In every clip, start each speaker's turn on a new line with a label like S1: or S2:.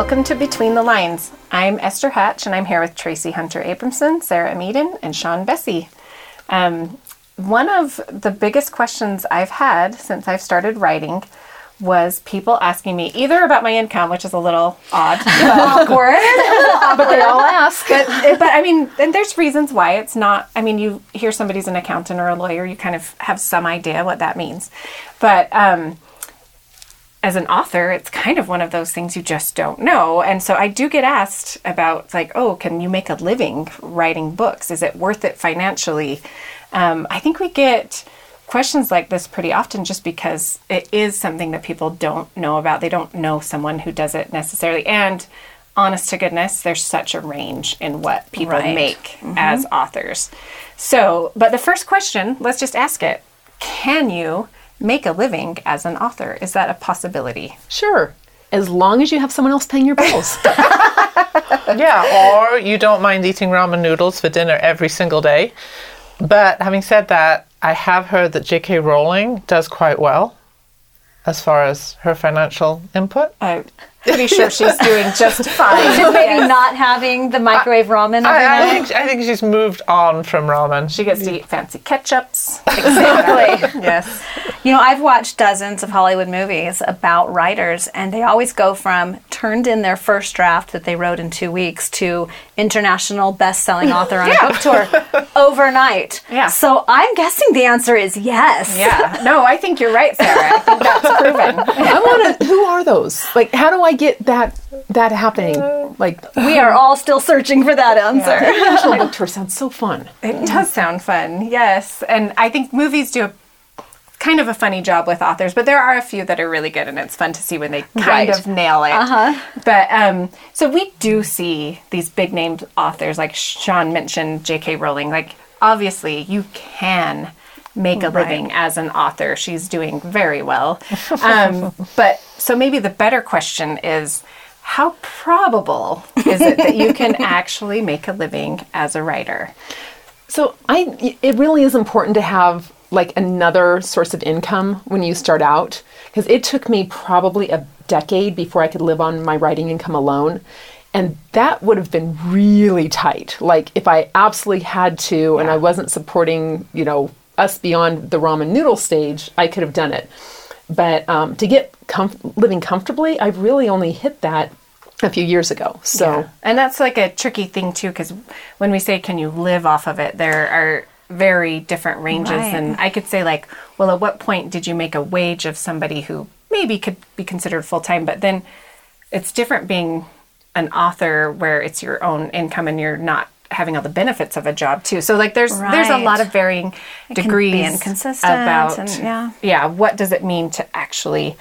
S1: Welcome to Between the Lines. I'm Esther Hatch, and I'm here with Tracy Hunter Abramson, Sarah M. Eden, and Sian Bessey. Um, one of the biggest questions I've had since I've started writing was people asking me either about my income, which is a little odd, but,
S2: Awkward.
S1: but they all ask. But, but I mean, and there's reasons why it's not. I mean, you hear somebody's an accountant or a lawyer, you kind of have some idea what that means. But um, as an author, it's kind of one of those things you just don't know. And so I do get asked about, like, oh, can you make a living writing books? Is it worth it financially? Um, I think we get questions like this pretty often just because it is something that people don't know about. They don't know someone who does it necessarily. And honest to goodness, there's such a range in what people
S2: Right.
S1: make as authors. So, but the first question, let's just ask it Can you make a living as an author? Is that a possibility?
S3: Sure. As long as you have someone else paying your bills.
S4: Yeah, or you don't mind eating ramen noodles for dinner every single day. But having said that, I have heard that J.K. Rowling does quite well as far as her financial input.
S1: I'm pretty sure she's doing just fine.
S2: Just maybe not having the microwave ramen every
S4: I, I
S2: night.
S4: think I think she's moved on from ramen.
S1: She gets to eat fancy ketchups.
S2: Exactly.
S1: yes.
S2: You know, I've watched dozens of Hollywood movies about writers, and they always go from turned in their first draft that they wrote in two weeks to international best-selling author on a book tour overnight.
S1: Yeah.
S2: So I'm guessing the answer is yes.
S1: Yeah. No, I think you're right, Sarah. I think that's proven.
S3: I want to. Who are those? Like, how do I get that that happening? Like,
S2: We are all still searching for that answer.
S3: international book tour sounds so fun.
S1: It does sound fun, yes. And I think movies do a kind of a funny job with authors, but there are a few that are really good, and it's fun to see when they kind
S2: Right.
S1: of nail it. Uh-huh. But um, so we do see these big named authors, like Sean mentioned, J.K. Rowling. Like, obviously, you can make a living as an author. She's doing very well. Um, but so maybe the better question is. How probable is it that you can actually make a living as a writer?
S3: So I, it really is important to have like another source of income when you start out because it took me probably a decade before I could live on my writing income alone. And that would have been really tight. Like if I absolutely had to and I wasn't supporting, you know, us beyond the ramen noodle stage, I could have done it. But um, to get comf- living comfortably, I've really only hit that a few years ago. So
S1: Yeah. And that's like a tricky thing too, because when we say can you live off of it, there are very different ranges.
S2: Right.
S1: And I could say like, well, at what point did you make a wage of somebody who maybe could be considered full time? But then it's different being an author where it's your own income and you're not having all the benefits of a job too. So like there's there's a lot of varying
S2: be
S1: degrees
S2: inconsistent
S1: about
S2: and- yeah.
S1: yeah, what does it mean to actually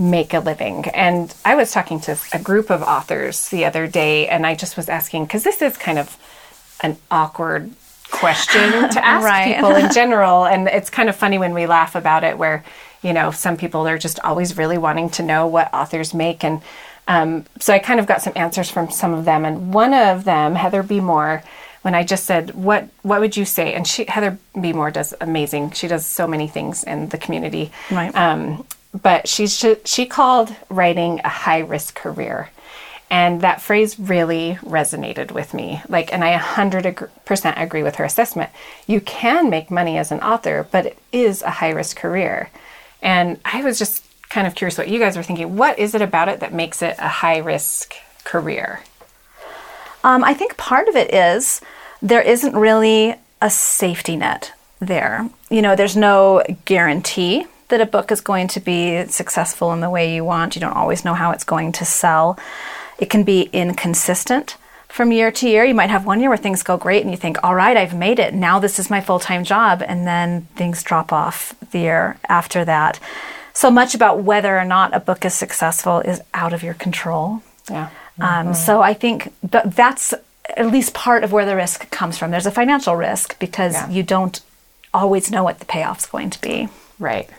S1: make a living? And I was talking to a group of authors the other day, and I just was asking because this is kind of an awkward question to ask
S2: Right.
S1: people in general, and it's kind of funny when we laugh about it, where you know some people are just always really wanting to know what authors make, and um, so I kind of got some answers from some of them, and one of them, Heather B. Moore. When I just said, "What what would you say?" and she Heather B. Moore does amazing. She does so many things in the community.
S2: Right.
S1: Um, but she sh- she called writing a high risk career, and that phrase really resonated with me. Like, and I 100% agree with her assessment. You can make money as an author, but it is a high risk career. And I was just kind of curious what you guys were thinking. What is it about it that makes it a high risk career?
S2: Um, I think part of it is there isn't really a safety net there. You know, there's no guarantee that a book is going to be successful in the way you want. You don't always know how it's going to sell. It can be inconsistent from year to year. You might have one year where things go great and you think, all right, I've made it. Now this is my full time job. And then things drop off the year after that. So much about whether or not a book is successful is out of your control.
S1: Yeah.
S2: Um, so I think th- that's at least part of where the risk comes from. There's a financial risk because
S1: Yeah.
S2: you don't always know what the payoff's going to be.
S1: Right.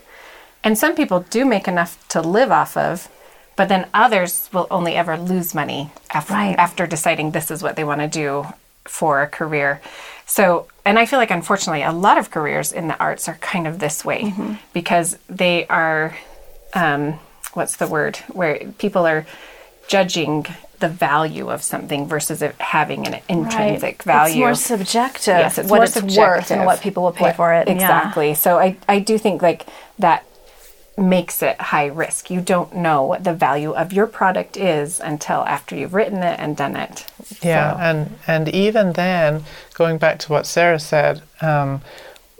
S1: And some people do make enough to live off of, but then others will only ever lose money after,
S2: Right.
S1: after deciding this is what they want to do for a career. So, and I feel like unfortunately, a lot of careers in the arts are kind of this way because they are, um, what's the word, where people are judging the value of something versus it having an intrinsic value.
S2: It's more subjective.
S1: Yes, it's
S2: what
S1: more
S2: it's worth
S1: subjective.
S2: and what people will pay
S1: What-
S2: for it. Yeah.
S1: Exactly. So I, I do think like that makes it high risk. You don't know what the value of your product is until after you've written it and done it.
S4: Yeah,
S1: So-
S4: and and even then, going back to what Sarah said, um,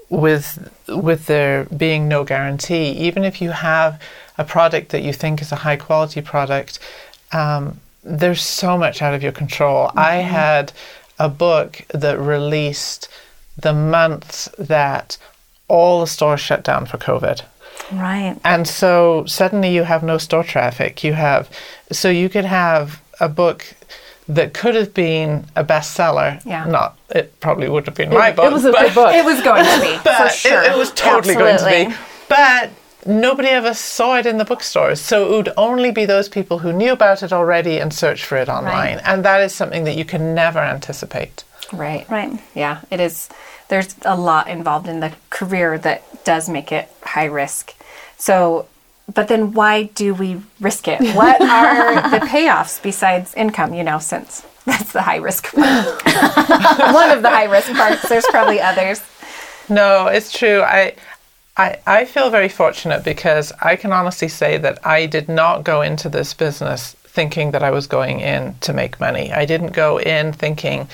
S4: with with there being no guarantee, even if you have a product that you think is a high quality product, um, there's so much out of your control. I had a book that released the month that all the stores shut down for COVID.
S2: Right.
S4: And so suddenly you have no store traffic. You have, so you could have a book that could have been a bestseller.
S1: Yeah.
S4: Not, it probably would have been my book.
S3: it was a
S4: but,
S3: good book.
S1: It was going to be
S4: but
S1: for
S4: it-
S1: sure.
S4: It, was totally going to
S2: Absolutely.
S4: be. But nobody ever saw it in the bookstores. So it would only be those people who knew about it already and searched for it online. And that is something that you can never anticipate.
S1: Right.
S2: Right.
S1: Yeah, it is. There's a lot involved in the career that does make it high risk. So, but then why do we risk it? What are the payoffs besides income, you know, since that's the high risk part? One of the high risk parts. There's probably others.
S4: No, it's true. I, I, I feel very fortunate because I can honestly say that I did not go into this business thinking that I was going in to make money. I didn't go in thinking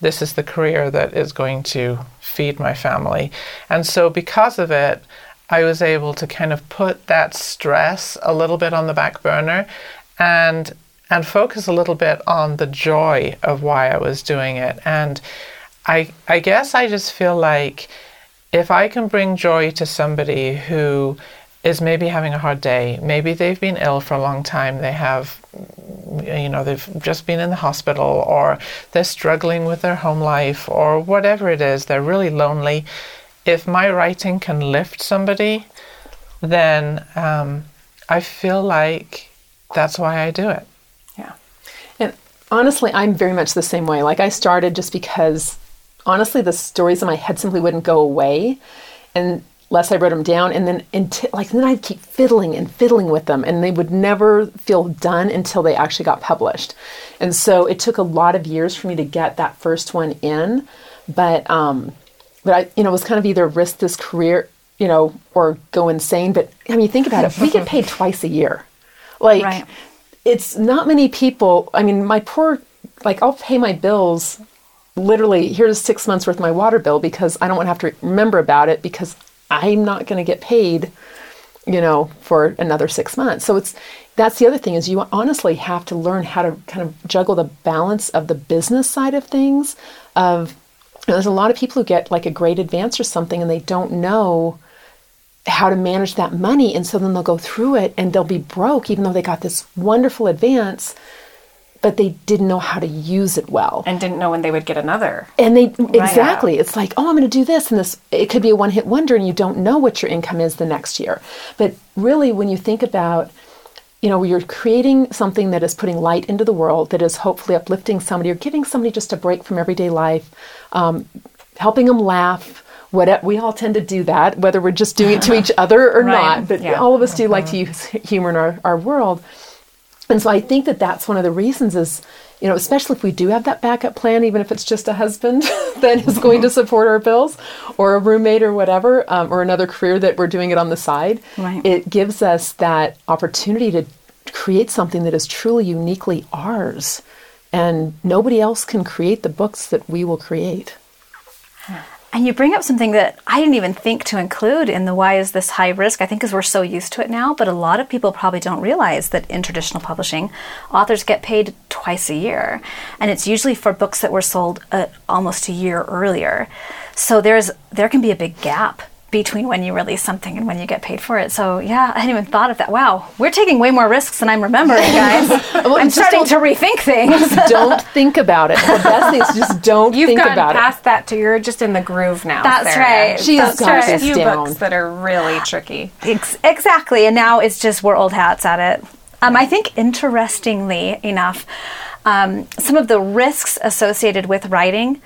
S4: this is the career that is going to feed my family. And so, because of it, I was able to kind of put that stress a little bit on the back burner and and focus a little bit on the joy of why I was doing it. And I I guess I just feel like if I can bring joy to somebody who is maybe having a hard day, maybe they've been ill for a long time, they have, you know, they've just been in the hospital, or they're struggling with their home life, or whatever it is, they're really lonely. If my writing can lift somebody, then um, I feel like that's why I do it.
S1: Yeah.
S3: And honestly, I'm very much the same way. Like I started just because honestly the stories in my head simply wouldn't go away unless I wrote them down and then until like then I'd keep fiddling and fiddling with them and they would never feel done until they actually got published. And so it took a lot of years for me to get that first one in, but um but I you know was kind of either risk this career, you know, or go insane, but I mean think about it. We get paid twice a year. Like
S2: Right.
S3: it's not many people. I mean, my poor, like, I'll pay my bills literally, here's six months worth of my water bill because I don't want to have to remember about it because I'm not going to get paid, you know, for another six months. So it's, that's the other thing is you honestly have to learn how to kind of juggle the balance of the business side of things. Of, you know, there's a lot of people who get like a great advance or something and they don't know how to manage that money and so then they'll go through it and they'll be broke even though they got this wonderful advance but they didn't know how to use it well.
S1: And didn't know when they would get another.
S3: and they exactly. It's like oh i'm going to do this and this it could be a one hit wonder and you don't know what your income is the next year. But really when you think about you know you're creating something that is putting light into the world that is hopefully uplifting somebody or giving somebody just a break from everyday life um, helping them laugh what we all tend to do that whether we're just doing it to each other or
S1: Right,
S3: not. But
S1: yeah.
S3: all of us do like to use humor in our, our world and so I think that that's one of the reasons is, you know, especially if we do have that backup plan, even if it's just a husband that is going to support our bills or a roommate or whatever, um, or another career that we're doing it on the side.
S2: Right.
S3: It gives us that opportunity to create something that is truly uniquely ours. And nobody else can create the books that we will create.
S2: And you bring up something that I didn't even think to include in the why is this high risk? I think because we're so used to it now, but a lot of people probably don't realize that in traditional publishing, authors get paid twice a year. And it's usually for books that were sold uh, almost a year earlier. So there's there can be a big gap between when you release something and when you get paid for it. So yeah, I hadn't even thought of that. Wow, we're taking way more risks than I'm remembering, guys. I'm starting to rethink things.
S3: don't think about it. The best thing is just don't
S1: You've
S3: think
S1: gotten
S3: about it.
S1: past that to you're just in the groove now.
S2: That's
S1: Sarah.
S2: right.
S3: She's
S2: That's
S3: got
S2: right.
S1: a few
S3: down.
S1: books that are really tricky.
S2: Ex- exactly. And now it's just we're old hats at it. Um, I think, interestingly enough, um, some of the risks associated with writing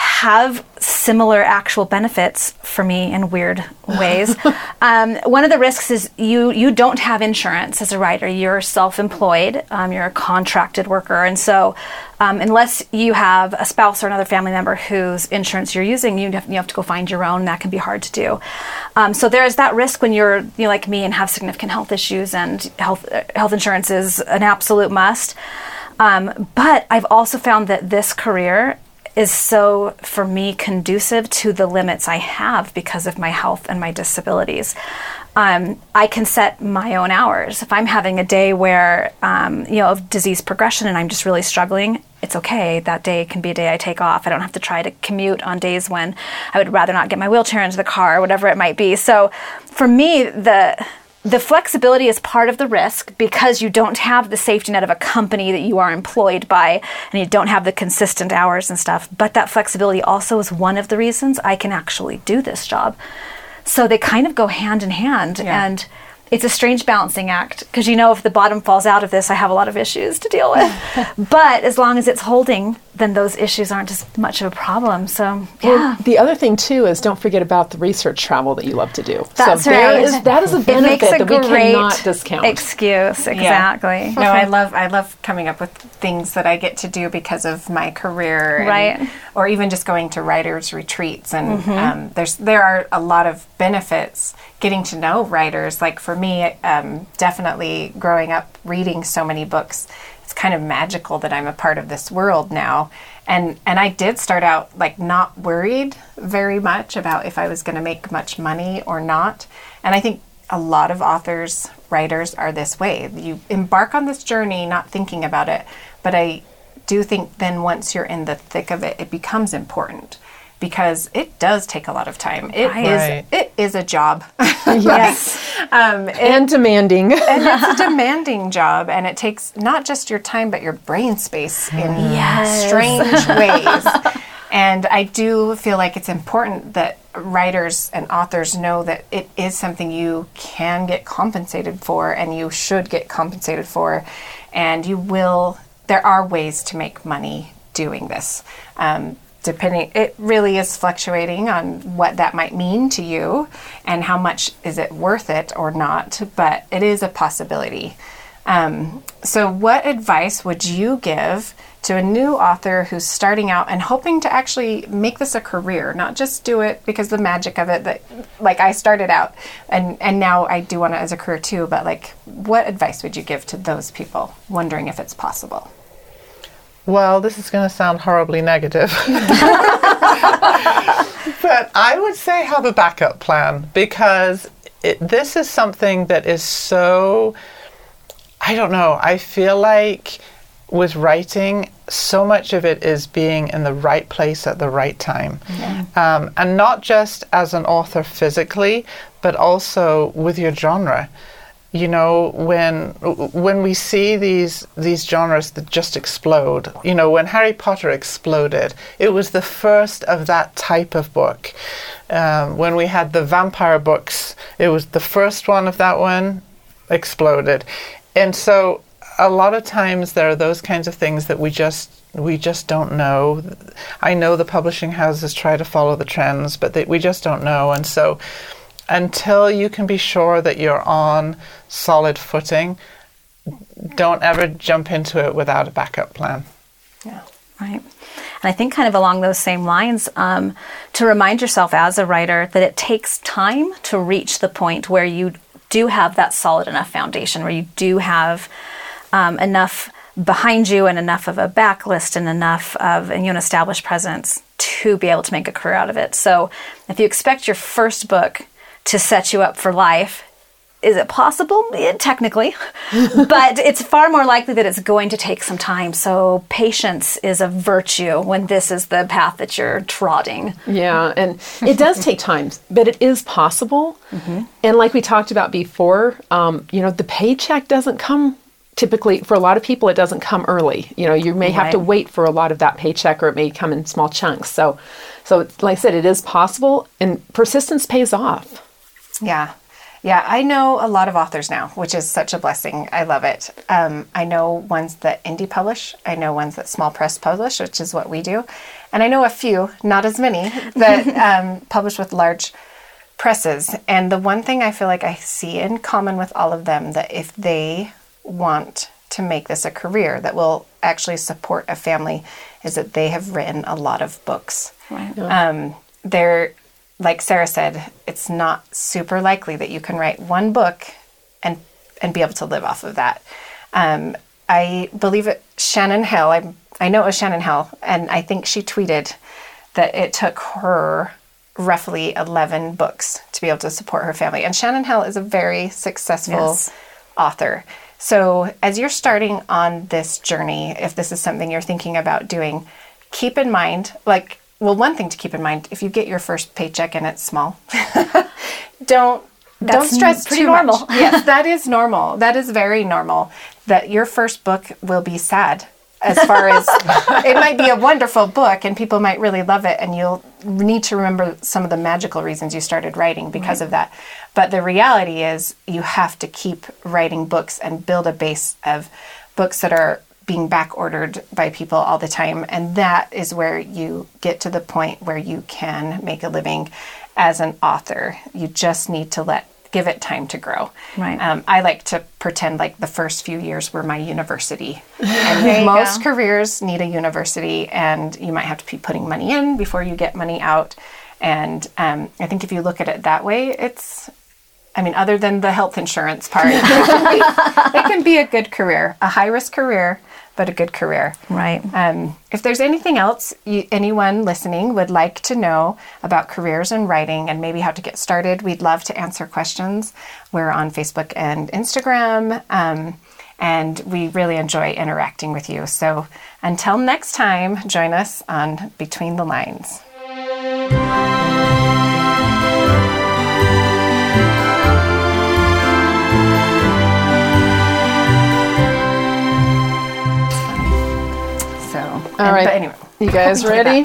S2: have similar actual benefits for me in weird ways. um, one of the risks is you you don't have insurance as a writer. You're self-employed. Um, you're a contracted worker, and so um, unless you have a spouse or another family member whose insurance you're using, you have, you have to go find your own. And that can be hard to do. Um, so there is that risk when you're you know, like me and have significant health issues, and health health insurance is an absolute must. Um, but I've also found that this career is so, for me, conducive to the limits I have because of my health and my disabilities. Um, I can set my own hours. If I'm having a day where, um, you know, of disease progression and I'm just really struggling, it's okay. That day can be a day I take off. I don't have to try to commute on days when I would rather not get my wheelchair into the car or whatever it might be. So for me, the the flexibility is part of the risk because you don't have the safety net of a company that you are employed by and you don't have the consistent hours and stuff. But that flexibility also is one of the reasons I can actually do this job. So they kind of go hand in hand.
S1: Yeah.
S2: And it's a strange balancing act because you know if the bottom falls out of this, I have a lot of issues to deal with. but as long as it's holding, then those issues aren't as much of a problem. So, yeah.
S3: Well, the other thing too is don't forget about the research travel that you love to do.
S2: That's
S3: so
S2: right.
S3: is- that is a
S2: it
S3: benefit
S2: makes a
S3: that we
S2: great
S3: cannot discount.
S2: excuse.
S1: Yeah.
S2: Exactly.
S1: No, I love I love coming up with things that I get to do because of my career, and-
S2: Right.
S1: Or even just going to writers' retreats, and
S2: Mm-hmm.
S1: um, there's there are a lot of benefits getting to know writers. Like for me, um, definitely growing up reading so many books, it's kind of magical that I'm a part of this world now. And and I did start out like not worried very much about if I was going to make much money or not. And I think a lot of authors, writers are this way. You embark on this journey not thinking about it, but I do think then once you're in the thick of it, it becomes important because it does take a lot of time. It is
S2: Right.
S4: Right.
S1: it is a job.
S2: Yes.
S1: um,
S3: and demanding.
S1: and it's a demanding job and it takes not just your time but your brain space in
S2: Yes.
S1: strange ways and i do feel like it's important that writers and authors know that it is something you can get compensated for and you should get compensated for and you will there are ways to make money doing this um, depending it really is fluctuating on what that might mean to you and how much is it worth it or not but it is a possibility. Um, so what advice would you give to a new author who's starting out and hoping to actually make this a career not just do it because the magic of it that like i started out and and now i do want it as a career too but like what advice would you give to those people wondering if it's possible
S4: Well, this is going to sound horribly negative. but I would say have a backup plan because it, this is something that is so, I don't know, I feel like with writing, so much of it is being in the right place at the right time. Um, and not just as an author physically, but also with your genre you know when when we see these these genres that just explode you know when harry potter exploded it was the first of that type of book. Um, when we had the vampire books it was the first one of that one exploded. And so a lot of times there are those kinds of things that we just we just don't know. I know the publishing houses try to follow the trends but they, we just don't know. And so until you can be sure that you're on solid footing, don't ever jump into it without a backup plan.
S1: yeah
S2: Right. And I think, kind of along those same lines, um, to remind yourself as a writer that it takes time to reach the point where you do have that solid enough foundation, where you do have um, enough behind you and enough of a backlist and enough of you know, an established presence to be able to make a career out of it. So if you expect your first book to set you up for life, is it possible? Yeah, technically. but it's far more likely that it's going to take some time. So patience is a virtue when this is the path that you're trotting.
S3: Yeah, and it does take time, but it is possible. And like we talked about before, um, you know, the paycheck doesn't come typically for a lot of people. It doesn't come early. You know, you may have to wait for a lot of that paycheck, or it may come in small chunks. So, so like I said, it is possible, and persistence pays off.
S1: Yeah. Yeah, I know a lot of authors now, which is such a blessing. I love it. Um, I know ones that indie publish. I know ones that small press publish, which is what we do, and I know a few, not as many, that um, publish with large presses. And the one thing I feel like I see in common with all of them that if they want to make this a career that will actually support a family is that they have written a lot of books.
S2: Right.
S1: Um, they're like Sarah said, it's not super likely that you can write one book and and be able to live off of that. Um, I believe it. Shannon Hale. I I know it was Shannon Hale, and I think she tweeted that it took her roughly 11 books to be able to support her family. And Shannon Hale is a very successful
S2: Yes.
S1: author. So, as you're starting on this journey, if this is something you're thinking about doing, keep in mind like, well, one thing to keep in mind if you get your first paycheck and it's small, don't. don't
S2: That's
S1: stress
S2: pretty
S1: too
S2: normal.
S1: much. yes, that is normal. That is very normal. That your first book will be sad. As far as it might be a wonderful book and people might really love it, and you'll need to remember some of the magical reasons you started writing because of that. But the reality is, you have to keep writing books and build a base of books that are being back ordered by people all the time. And that is where you get to the point where you can make a living as an author. You just need to let give it time to grow.
S2: Right.
S1: Um, I like to pretend like the first few years were my university. And most
S2: go.
S1: careers need a university, and you might have to be putting money in before you get money out. And um, I think if you look at it that way, it's, I mean, other than the health insurance part, it can be, it can be a good career, a high risk career, but a good career.
S2: Right.
S1: Um, if there's anything else you, anyone listening would like to know about careers in writing and maybe how to get started, we'd love to answer questions. We're on Facebook and Instagram, um, and we really enjoy interacting with you. So until next time, join us on Between the Lines.
S3: All right.
S1: But anyway,
S3: You guys ready?